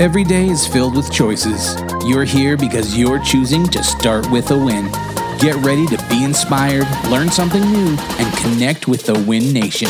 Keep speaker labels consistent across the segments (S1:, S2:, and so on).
S1: Every day is filled with choices. You're here because you're choosing to start with a win. Get ready to be inspired, learn something new, and connect with the Win Nation.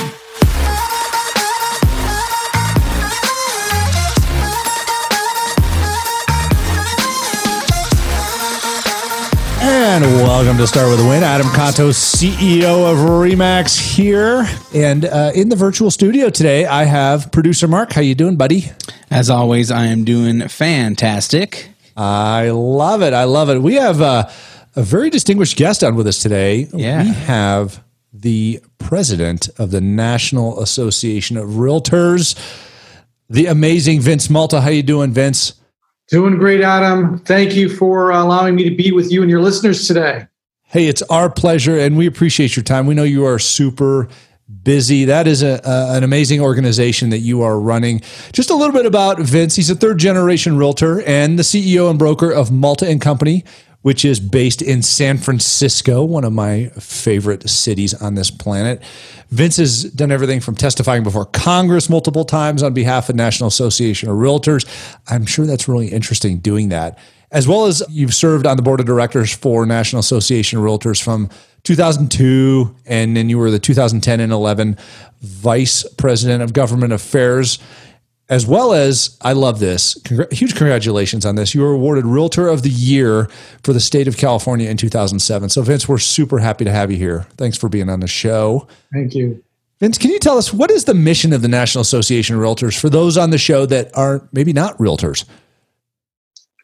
S2: And welcome to Start with a Win. Adam Contos, CEO of Remax here. And uh, in the virtual studio today, I have producer Mark. How you doing, buddy?
S1: As always, I am doing fantastic.
S2: I love it. I love it. We have uh, a very distinguished guest on with us today.
S1: Yeah.
S2: We have the president of the National Association of Realtors, the amazing Vince Malta. How you doing, Vince?
S3: Doing great, Adam. Thank you for allowing me to be with you and your listeners today.
S2: Hey, it's our pleasure, and we appreciate your time. We know you are super busy. That is a, an amazing organization that you are running. Just a little bit about Vince. He's a third generation realtor and the CEO and broker of Malta and Company, which is based in San Francisco, one of my favorite cities on this planet. Vince has done everything from testifying before Congress multiple times on behalf of National Association of Realtors. I'm sure that's really interesting doing that. As well as you've served on the board of directors for National Association of Realtors from 2002, and then you were the 2010 and 11 vice president of government affairs as well as I love this. Congr- huge congratulations on this. You were awarded Realtor of the Year for the state of California in 2007. So, Vince, we're super happy to have you here. Thanks for being on the show.
S3: Thank you.
S2: Vince, can you tell us what is the mission of the National Association of Realtors for those on the show that are maybe not realtors?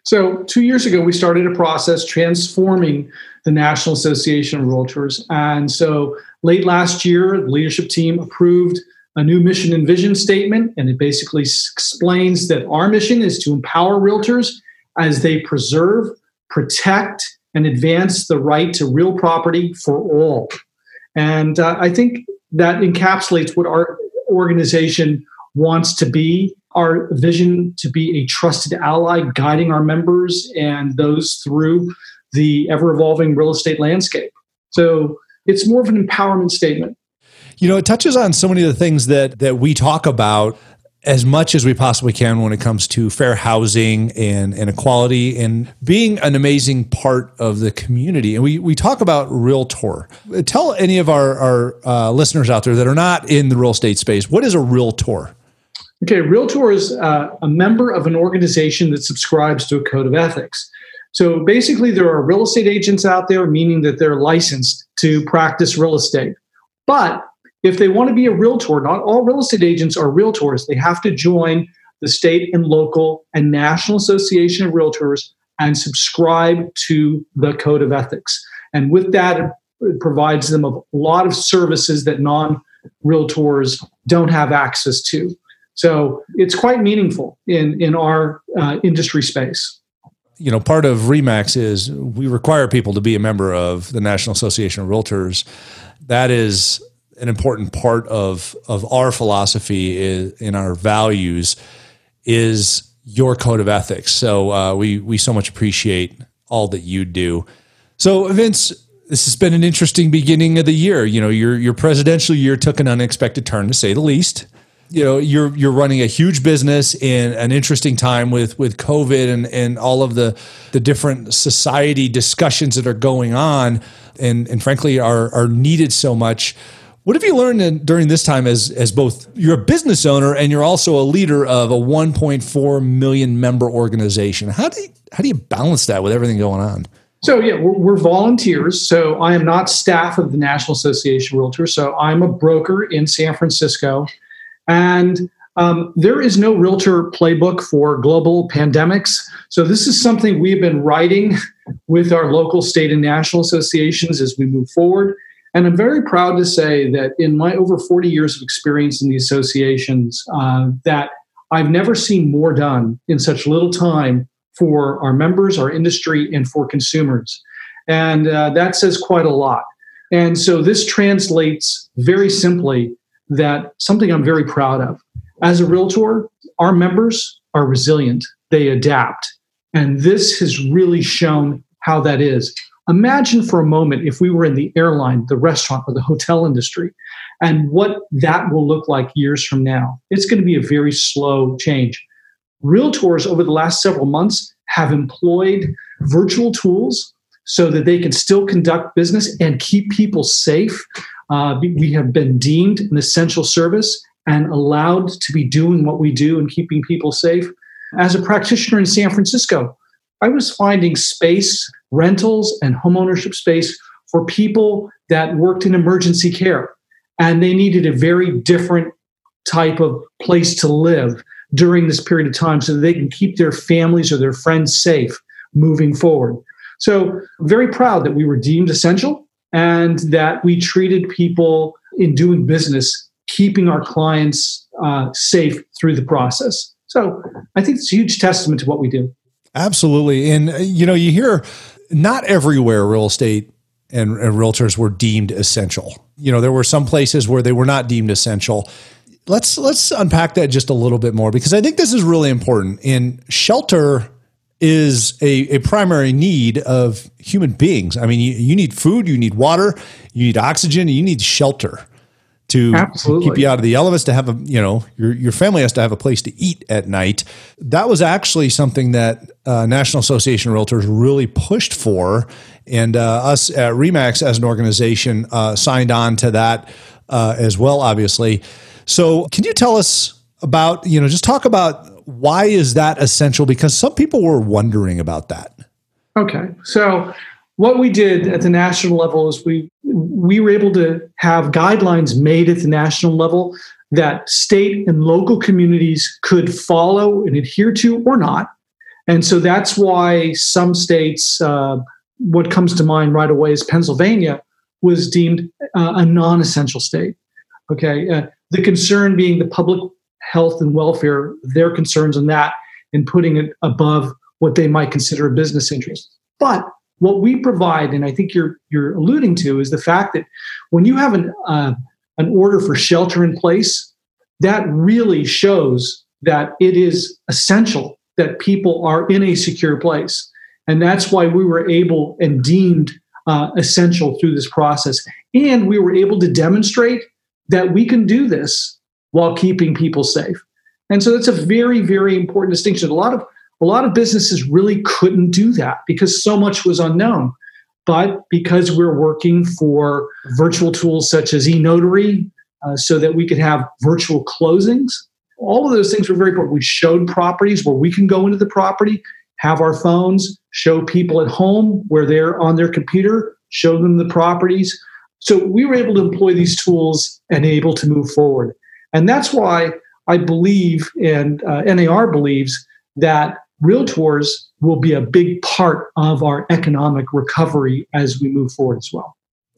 S3: So, two years ago, we started a process transforming the National Association of Realtors. And so, late last year, the leadership team approved a new mission and vision statement, and it basically explains that our mission is to empower realtors as they preserve, protect, and advance the right to real property for all. And uh, I think that encapsulates what our organization wants to be our vision to be a trusted ally guiding our members and those through the ever evolving real estate landscape. So it's more of an empowerment statement.
S2: You know, it touches on so many of the things that that we talk about as much as we possibly can when it comes to fair housing and, and equality and being an amazing part of the community. And we, we talk about realtor. Tell any of our, our uh, listeners out there that are not in the real estate space, what is a realtor?
S3: Okay, Realtor is uh, a member of an organization that subscribes to a code of ethics. So basically, there are real estate agents out there, meaning that they're licensed to practice real estate. But if they want to be a realtor, not all real estate agents are realtors. They have to join the state and local and national association of realtors and subscribe to the code of ethics. And with that, it provides them a lot of services that non realtors don't have access to. So it's quite meaningful in in our uh, industry space.
S2: You know, part of Remax is we require people to be a member of the National Association of Realtors. That is an important part of of our philosophy is, in our values is your code of ethics. So uh, we we so much appreciate all that you do. So Vince, this has been an interesting beginning of the year. You know, your your presidential year took an unexpected turn, to say the least you know you're you're running a huge business in an interesting time with with covid and and all of the the different society discussions that are going on. And and frankly are are needed so much. What have you learned in, during this time as as both you're a business owner and you're also a leader of a 1.4 million member organization? How do you how do you balance that with everything going on?
S3: So yeah, we're, we're, volunteers. So I am not staff of the National Association of Realtors. So I'm a broker in San Francisco, and um, there is no realtor playbook for global pandemics. So, this is something we've been writing with our local, state, and national associations as we move forward. And I'm very proud to say that in my over 40 years of experience in the associations, uh, that I've never seen more done in such little time for our members, our industry, and for consumers. And uh, that says quite a lot. And so this translates very simply that something I'm very proud of. As a realtor, our members are resilient, they adapt. And this has really shown how that is. Imagine for a moment if we were in the airline, the restaurant, or the hotel industry, and what that will look like years from now. It's going to be a very slow change. realtors over the last several months have employed virtual tools so that they can still conduct business and keep people safe. Uh, we have been deemed an essential service and allowed to be doing what we do and keeping people safe. As a practitioner in San Francisco, I was finding space, rentals, and homeownership space for people that worked in emergency care. And they needed a very different type of place to live during this period of time so that they can keep their families or their friends safe moving forward. So, very proud that we were deemed essential and that we treated people in doing business, keeping our clients uh, safe through the process. So, I think it's a huge testament to what we do.
S2: Absolutely. And, uh, you know, you hear not everywhere real estate and, and realtors were deemed essential. You know, there were some places where they were not deemed essential let's let's unpack that just a little bit more because I think this is really important. In shelter is a, a primary need of human beings. I mean, you, you need food, you need water, you need oxygen, you need shelter to Absolutely. keep you out of the elements, to have a, you know, your, your family has to have a place to eat at night. That was actually something that uh, National Association of Realtors really pushed for. And uh, us at REMAX as an organization uh, signed on to that uh, as well, obviously. So, can you tell us about, you know, just talk about why is that essential? Because some people were wondering about that.
S3: Okay. So, what we did at the national level is we we were able to have guidelines made at the national level that state and local communities could follow and adhere to or not. And so that's why some states, uh, what comes to mind right away is Pennsylvania, was deemed uh, a non essential state. Okay. Uh, the concern being the public health and welfare, their concerns on that, and putting it above what they might consider a business interest. But what we provide, and I think you're you're alluding to, is the fact that when you have an uh, an order for shelter in place, that really shows that it is essential that people are in a secure place, and that's why we were able and deemed uh, essential through this process, and we were able to demonstrate that we can do this while keeping people safe. And so that's a very, very important distinction. A lot of a lot of businesses really couldn't do that because so much was unknown. But because we're working for virtual tools such as eNotary, uh, so that we could have virtual closings, all of those things were very important. We showed properties where we can go into the property, have our phones, show people at home where they're on their computer, show them the properties. So we were able to employ these tools and able to move forward. And that's why I believe, and uh, NAR believes, that realtors will be a big part of our economic recovery as we move forward as well.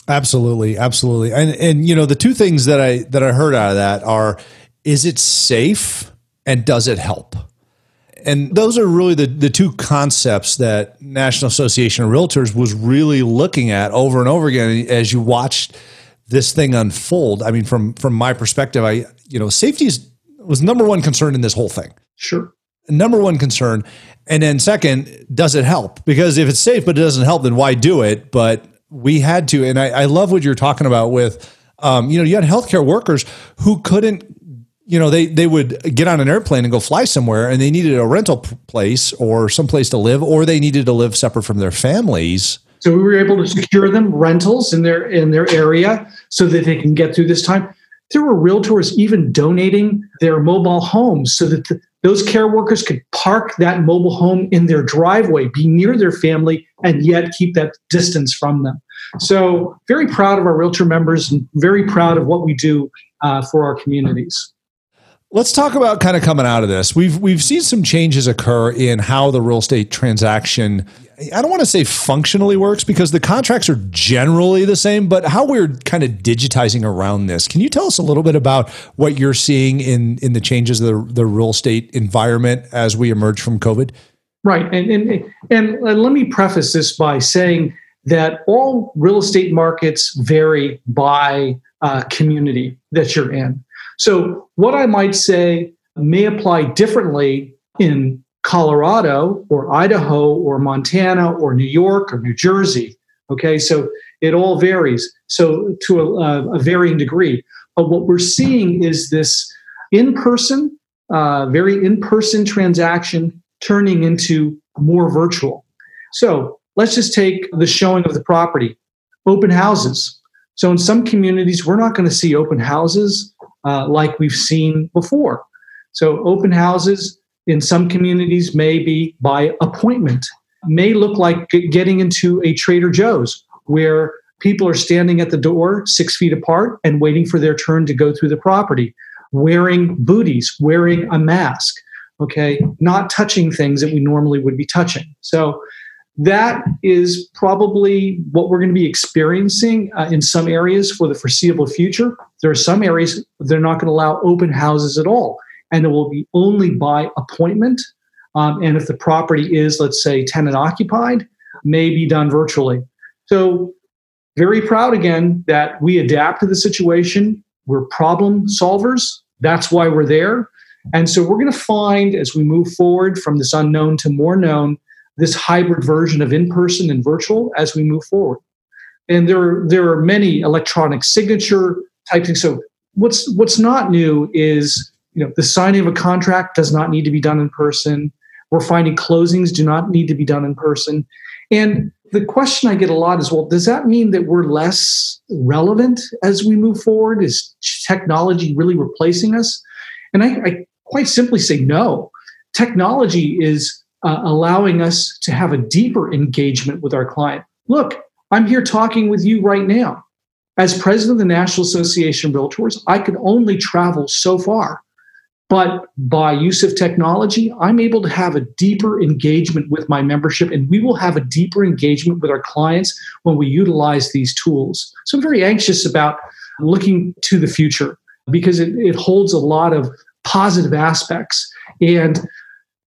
S2: Absolutely, absolutely. And and you know the two things that I that I heard out of that are is it safe and does it help? And those are really the, the two concepts that National Association of Realtors was really looking at over and over again as you watched this thing unfold. I mean, from from my perspective, I you know safety is was number one concern in this whole thing.
S3: Sure.
S2: Number one concern, and then second, does it help? Because if it's safe but it doesn't help, then why do it? But we had to, and I, I love what you're talking about with. Um, you know, you had healthcare workers who couldn't you know, they they would get on an airplane and go fly somewhere, and they needed a rental place or some place to live, or they needed to live separate from their families.
S3: So we were able to secure them rentals in their in their area so that they can get through this time. There were realtors even donating their mobile homes so that the, those care workers could park that mobile home in their driveway, be near their family, and yet keep that distance from them. So, very proud of our realtor members and very proud of what we do uh, for our communities.
S2: Let's talk about kind of coming out of this. We've we've seen some changes occur in how the real estate transaction I don't want to say functionally works because the contracts are generally the same, but how we're kind of digitizing around this. Can you tell us a little bit about what you're seeing in in the changes of the, the real estate environment as we emerge from COVID?
S3: Right. And and and let me preface this by saying that all real estate markets vary by uh, community that you're in. So, what I might say may apply differently in Colorado or Idaho or Montana or New York or New Jersey. Okay, so it all varies. So, to a, a varying degree. But what we're seeing is this in person uh, very in person transaction turning into more virtual. So let's just take the showing of the property, open houses. So in some communities, we're not going to see open houses uh, like we've seen before. So open houses in some communities may be by appointment, may look like getting into a Trader Joe's where people are standing at the door six feet apart and waiting for their turn to go through the property, wearing booties, wearing a mask, okay, not touching things that we normally would be touching. So that is probably what we're going to be experiencing uh, in some areas for the foreseeable future. There are some areas they're not going to allow open houses at all, and it will be only by appointment. Um, and if the property is, let's say, tenant occupied, may be done virtually. So, very proud again that we adapt to the situation. We're problem solvers. That's why we're there. And so, we're going to find as we move forward from this unknown to more known this hybrid version of in-person and virtual as we move forward. And there are, there are many electronic signature type things. So what's what's not new is you know the signing of a contract does not need to be done in person. We're finding closings do not need to be done in person. And the question I get a lot is, well, does that mean that we're less relevant as we move forward? Is technology really replacing us? And I, I quite simply say no. Technology is uh, allowing us to have a deeper engagement with our client. Look, I'm here talking with you right now. As president of the National Association of Realtors, I could only travel so far. But by use of technology, I'm able to have a deeper engagement with my membership, and we will have a deeper engagement with our clients when we utilize these tools. So I'm very anxious about looking to the future because it, it holds a lot of positive aspects. And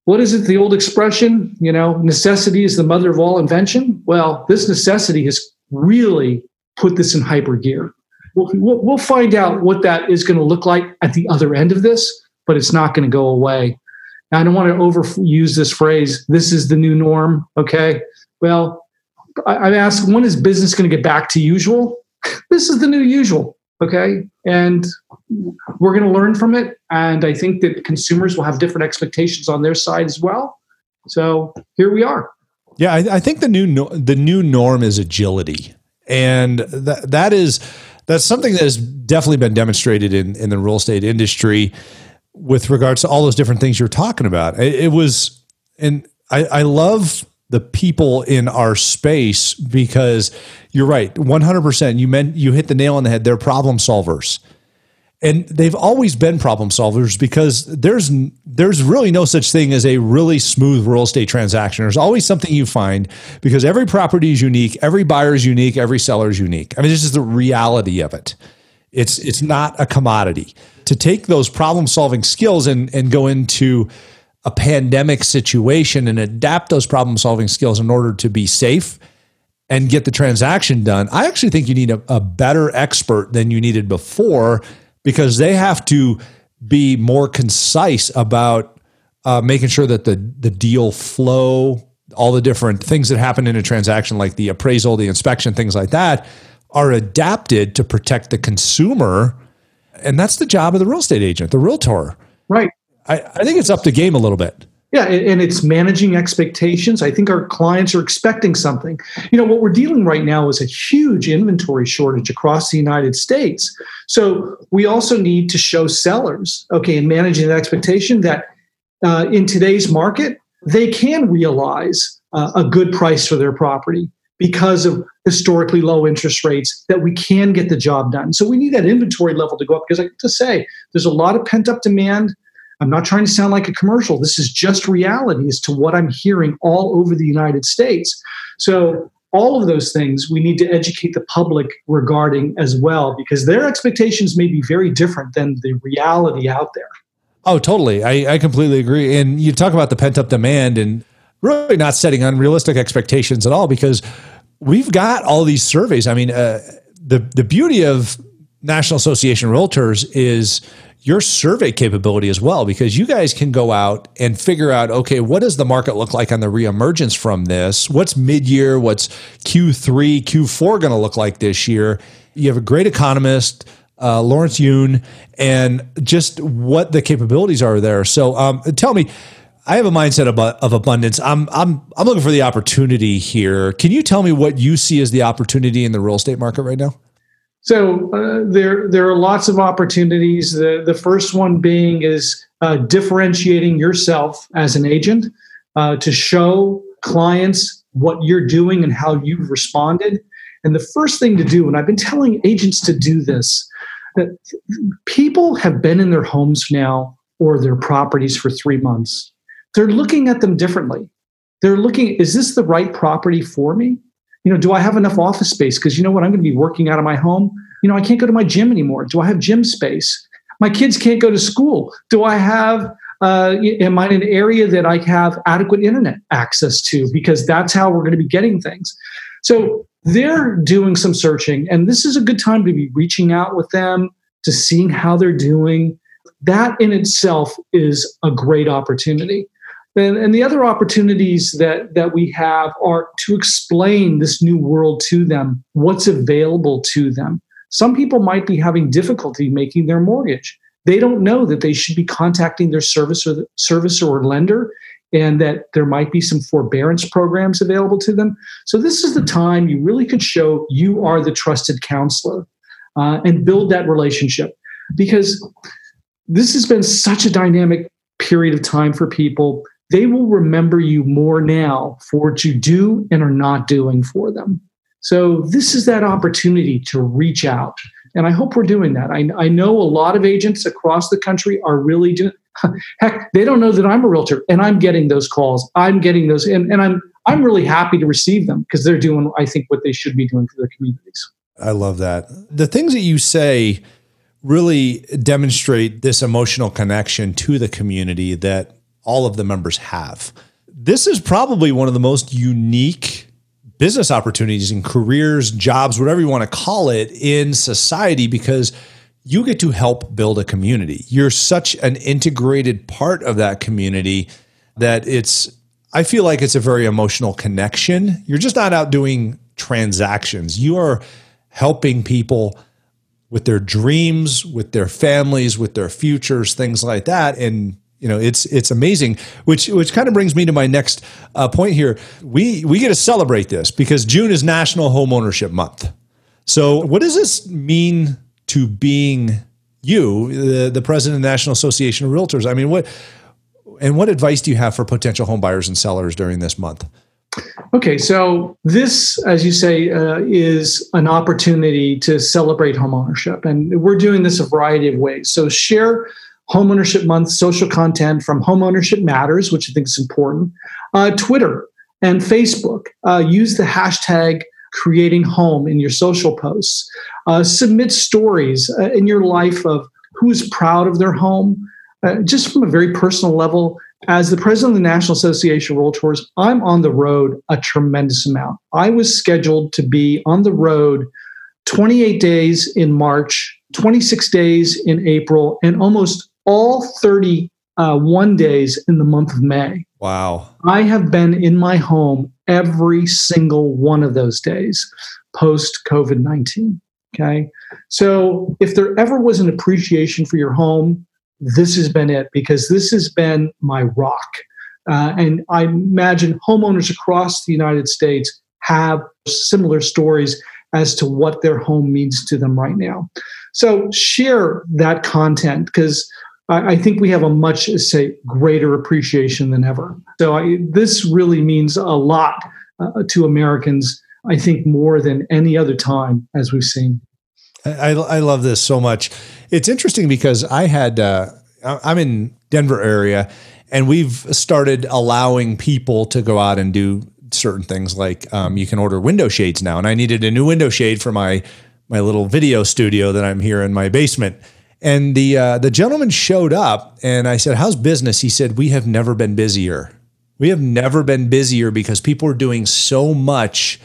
S3: what is it the old expression you know necessity is the mother of all invention well this necessity has really put this in hyper gear we'll, we'll find out what that is going to look like at the other end of this but it's not going to go away. Now, i don't want to overuse this phrase this is the new norm okay? Well I, i'm asked when is business going to get back to usual? This is the new usual okay? And we're going to learn from it and i think that consumers will have different expectations on their side as well. So here we are.
S2: Yeah i, I think the new no, the new norm is agility. And that that is that's something that has definitely been demonstrated in in the real estate industry with regards to all those different things you're talking about. It, it was and I, I love the people in our space because you're right 100% you meant you hit the nail on the head they're problem solvers. And they've always been problem solvers because there's there's really no such thing as a really smooth real estate transaction. There's always something you find because every property is unique every buyer is unique every seller is unique. I mean this is the reality of it it's it's not a commodity to take those problem solving skills and and go into a pandemic situation and adapt those problem solving skills in order to be safe and get the transaction done. I actually think you need a, a, better expert than you needed before because they have to be more concise about uh, making sure that the the deal flow, all the different things that happen in a transaction, like the appraisal, the inspection, things like that, are adapted to protect the consumer. And that's the job of the real estate agent, the realtor.
S3: Right.
S2: I, I think it's up the game a little bit.
S3: Yeah, and it's managing expectations. I think our clients are expecting something. You know, what we're dealing right now is a huge inventory shortage across the United States. So we also need to show sellers, okay, in managing the expectation that uh, in today's market, they can realize uh, a good price for their property because of historically low interest rates that we can get the job done. So we need that inventory level to go up because I have to say there's a lot of pent up demand I'm not trying to sound like a commercial. This is just reality as to what I'm hearing all over the United States. So, all of those things we need to educate the public regarding as well, because their expectations may be very different than the reality out there.
S2: Oh, totally. I, I completely agree. And you talk about the pent up demand and really not setting unrealistic expectations at all because we've got all these surveys. I mean, uh, the the beauty of National Association of Realtors is your survey capability as well, because you guys can go out and figure out, okay, what does the market look like on the reemergence from this? What's mid year? What's Q3, Q4 going to look like this year? You have a great economist, uh, Lawrence Yun, and just what the capabilities are there. So, um, tell me, I have a mindset of, of abundance. I'm I'm I'm looking for the opportunity here. Can you tell me what you see as the opportunity in the real estate market right now?
S3: So uh, there there are lots of opportunities. The the first one being is uh, differentiating yourself as an agent uh, to show clients what you're doing and how you've responded. And the first thing to do, and I've been telling agents to do this, that people have been in their homes now or their properties for three months they're looking at them differently. They're looking, is this the right property for me? You know, do I have enough office space? Because you know what, I'm going to be working out of my home. You know, I can't go to my gym anymore. Do I have gym space? My kids can't go to school. Do I have uh, am I in an area that I have adequate internet access to? Because that's how we're going to be getting things. So they're doing some searching, and this is a good time to be reaching out with them to seeing how they're doing. That in itself is a great opportunity. And, and the other opportunities that, that we have are to explain this new world to them, what's available to them. Some people might be having difficulty making their mortgage. They don't know that they should be contacting their service or servicer or lender and that there might be some forbearance programs available to them. So this is the time you really could show you are the trusted counselor uh, and build that relationship because this has been such a dynamic period of time for people they will remember you more now for what you do and are not doing for them. So this is that opportunity to reach out. And I hope we're doing that. I, I know a lot of agents across the country are really doing heck, they don't know that I'm a realtor and I'm getting those calls. I'm getting those and, and I'm I'm really happy to receive them because they're doing, I think, what they should be doing for their communities.
S2: I love that. The things that you say really demonstrate this emotional connection to the community that all of the members have. This is probably one of the most unique business opportunities and careers, jobs, whatever you want to call it in society because you get to help build a community. You're such an integrated part of that community that it's I feel like it's a very emotional connection. You're just not out doing transactions. You are helping people with their dreams, with their families, with their futures, things like that and you know it's it's amazing which which kind of brings me to my next uh, point here. We we get to celebrate this because june is national home ownership month. So what does this mean to being you the, the president of the national association of realtors? I mean what and what advice do you have for potential home buyers and sellers during this month?
S3: Okay, so this, as you say, uh, is an opportunity to celebrate homeownership, and we're doing this a variety of ways. So share Homeownership Month social content from Homeownership Matters, which I think is important. Uh, Twitter and Facebook. Uh, use the hashtag creating home in your social posts. Uh, submit stories uh, in your life of who's proud of their home, uh, just from a very personal level. As the president of the National Association of Realtors, I'm on the road a tremendous amount. I was scheduled to be on the road 28 days in March, 26 days in April, and almost all 31 days in the month of May.
S2: Wow.
S3: I have been in my home every single one of those days post COVID 19. Okay. So if there ever was an appreciation for your home, this has been it because this has been my rock. Uh, and I imagine homeowners across the United States have similar stories as to what their home means to them right now. So share that content because I, think we have a much, say, greater appreciation than ever. So I, this really means a lot uh, to Americans, I think, more than any other time, as we've seen.
S2: I, I love this so much. It's interesting because I had, uh, I'm in Denver area, and we've started allowing people to go out and do certain things like um, you can order window shades now. And I needed a new window shade for my my little video studio that I'm here in my basement. And the uh, the gentleman showed up, and I said, "How's business?" He said, "We have never been busier. We have never been busier because people are doing so much."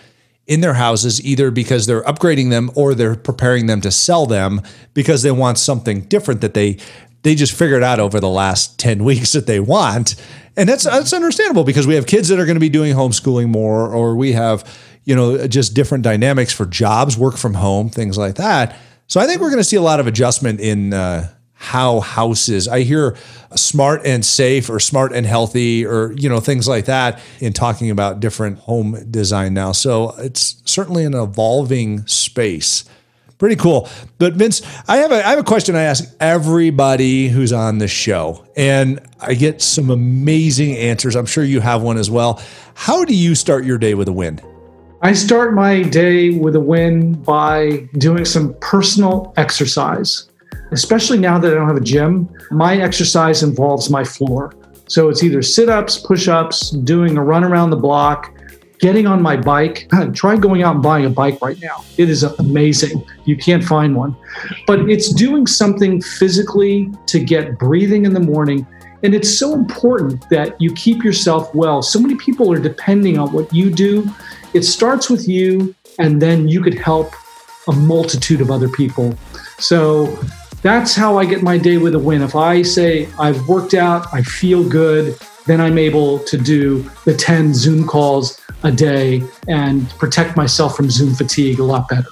S2: in their houses, either because they're upgrading them or they're preparing them to sell them because they want something different that they they just figured out over the last 10 weeks that they want. And that's that's understandable because we have kids that are going to be doing homeschooling more or we have, you know, just different dynamics for jobs, work from home, things like that. So I think we're going to see a lot of adjustment in uh, how houses. I hear smart and safe or smart and healthy or you know things like that in talking about different home design now. So it's certainly an evolving space. Pretty cool. But Vince, I have a I have a question I ask everybody who's on the show and I get some amazing answers. I'm sure you have one as well. How do you start your day with a win?
S3: I start my day with a win by doing some personal exercise. Especially now that I don't have a gym, my exercise involves my floor. So it's either sit ups, push ups, doing a run around the block, getting on my bike. Try going out and buying a bike right now. It is amazing. You can't find one. But it's doing something physically to get breathing in the morning. And it's so important that you keep yourself well. So many people are depending on what you do it starts with you, and then you could help a multitude of other people. So that's how I get my day with a win. If I say I've worked out, I feel good, then I'm able to do the 10 Zoom calls a day and protect myself from Zoom fatigue a lot better.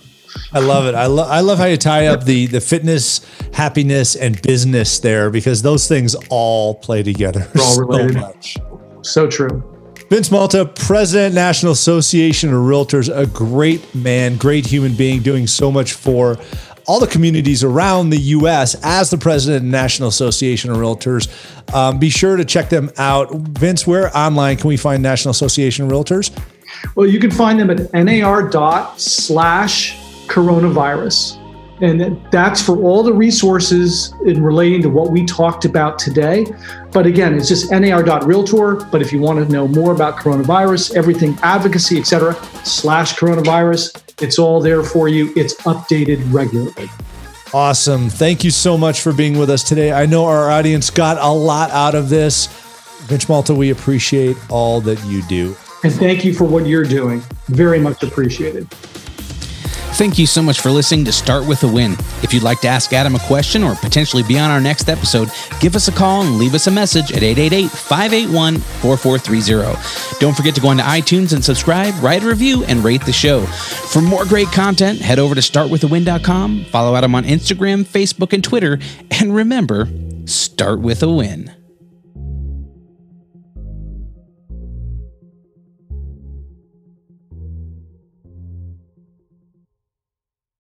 S2: I love it. I love I love how you tie up the the fitness, happiness, and business there because those things all play together.
S3: They're all related. So, much. so true.
S2: Vince Malta, President, National Association of Realtors, a great man, great human being, doing so much for all the communities around the U.S. as the president of National Association of Realtors. Um, be sure to check them out. Vince, where online can we find National Association of Realtors?
S3: Well, you can find them at nar dot slash coronavirus. And that's for all the resources in relating to what we talked about today. But again, it's just nar.realtor. But if you want to know more about coronavirus, everything advocacy, etc., slash coronavirus, it's all there for you. It's updated regularly.
S2: Awesome. Thank you so much for being with us today. I know our audience got a lot out of this. Vince Malta, we appreciate all that you do.
S3: And thank you for what you're doing. Very much appreciated.
S1: Thank you so much for listening to Start with a Win. If you'd like to ask Adam a question or potentially be on our next episode, give us a call and leave us a message at 888 581 4430. Don't forget to go into iTunes and subscribe, write a review, and rate the show. For more great content, head over to startwithawin.com, follow Adam on Instagram, Facebook, and Twitter, and remember, start with a win.